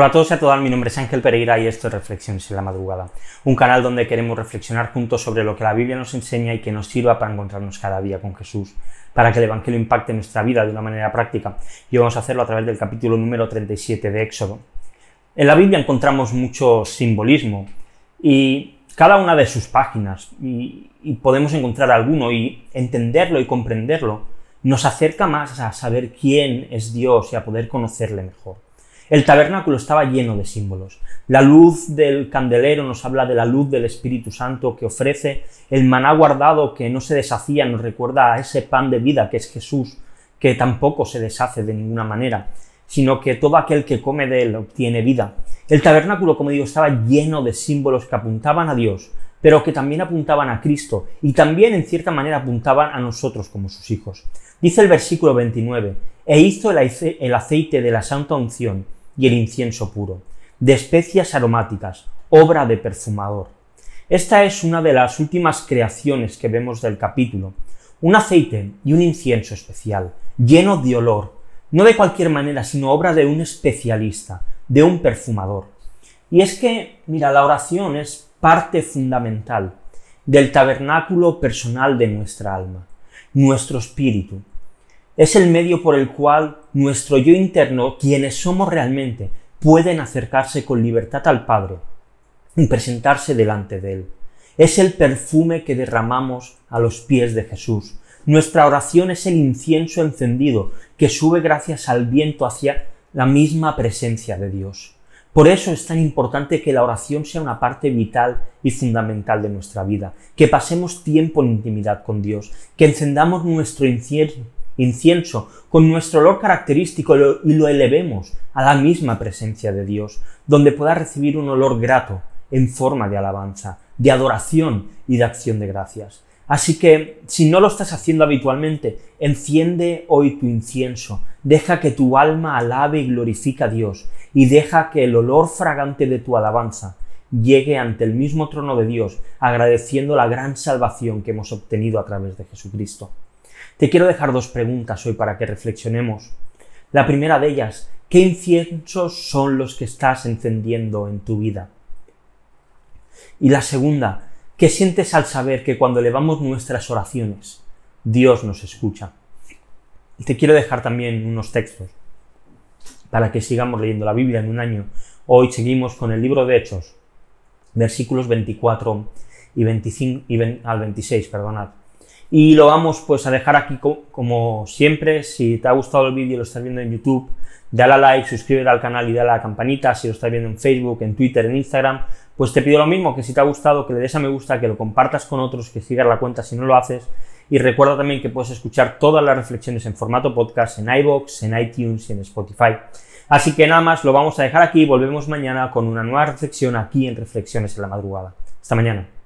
Hola a todos y a todas, mi nombre es Ángel Pereira y esto es Reflexiones en la Madrugada, un canal donde queremos reflexionar juntos sobre lo que la Biblia nos enseña y que nos sirva para encontrarnos cada día con Jesús, para que el Evangelio impacte nuestra vida de una manera práctica. Y vamos a hacerlo a través del capítulo número 37 de Éxodo. En la Biblia encontramos mucho simbolismo y cada una de sus páginas, y, podemos encontrar alguno y entenderlo y comprenderlo, nos acerca más a saber quién es Dios y a poder conocerle mejor. El tabernáculo estaba lleno de símbolos. La luz del candelero nos habla de la luz del Espíritu Santo que ofrece el maná guardado que no se deshacía, nos recuerda a ese pan de vida que es Jesús, que tampoco se deshace de ninguna manera, sino que todo aquel que come de él obtiene vida. El tabernáculo, como digo, estaba lleno de símbolos que apuntaban a Dios, pero que también apuntaban a Cristo y también en cierta manera apuntaban a nosotros como sus hijos. Dice el versículo 29, e hizo el aceite de la santa unción y el incienso puro, de especias aromáticas, obra de perfumador. Esta es una de las últimas creaciones que vemos del capítulo, un aceite y un incienso especial, lleno de olor, no de cualquier manera, sino obra de un especialista, de un perfumador. Y es que, mira, la oración es parte fundamental del tabernáculo personal de nuestra alma, nuestro espíritu, es el medio por el cual nuestro yo interno, quienes somos realmente, pueden acercarse con libertad al Padre y presentarse delante de Él. Es el perfume que derramamos a los pies de Jesús. Nuestra oración es el incienso encendido que sube gracias al viento hacia la misma presencia de Dios. Por eso es tan importante que la oración sea una parte vital y fundamental de nuestra vida, que pasemos tiempo en intimidad con Dios, que encendamos nuestro incienso incienso con nuestro olor característico y lo elevemos a la misma presencia de Dios, donde pueda recibir un olor grato en forma de alabanza, de adoración y de acción de gracias. Así que, si no lo estás haciendo habitualmente, enciende hoy tu incienso, deja que tu alma alabe y glorifica a Dios, y deja que el olor fragante de tu alabanza llegue ante el mismo trono de Dios, agradeciendo la gran salvación que hemos obtenido a través de Jesucristo. Te quiero dejar dos preguntas hoy para que reflexionemos. La primera de ellas, ¿qué inciensos son los que estás encendiendo en tu vida? Y la segunda, ¿qué sientes al saber que cuando elevamos nuestras oraciones, Dios nos escucha? te quiero dejar también unos textos para que sigamos leyendo la Biblia en un año. Hoy seguimos con el libro de Hechos, versículos 24 y, 25, y al 26, perdonad. Y lo vamos pues a dejar aquí como siempre. Si te ha gustado el vídeo y lo estás viendo en YouTube, dale a like, suscríbete al canal y dale a la campanita. Si lo estás viendo en Facebook, en Twitter, en Instagram, pues te pido lo mismo, que si te ha gustado, que le des a me gusta, que lo compartas con otros, que sigas la cuenta si no lo haces. Y recuerda también que puedes escuchar todas las reflexiones en formato podcast en iBox, en iTunes y en Spotify. Así que nada más, lo vamos a dejar aquí. Volvemos mañana con una nueva reflexión aquí en Reflexiones en la Madrugada. Hasta mañana.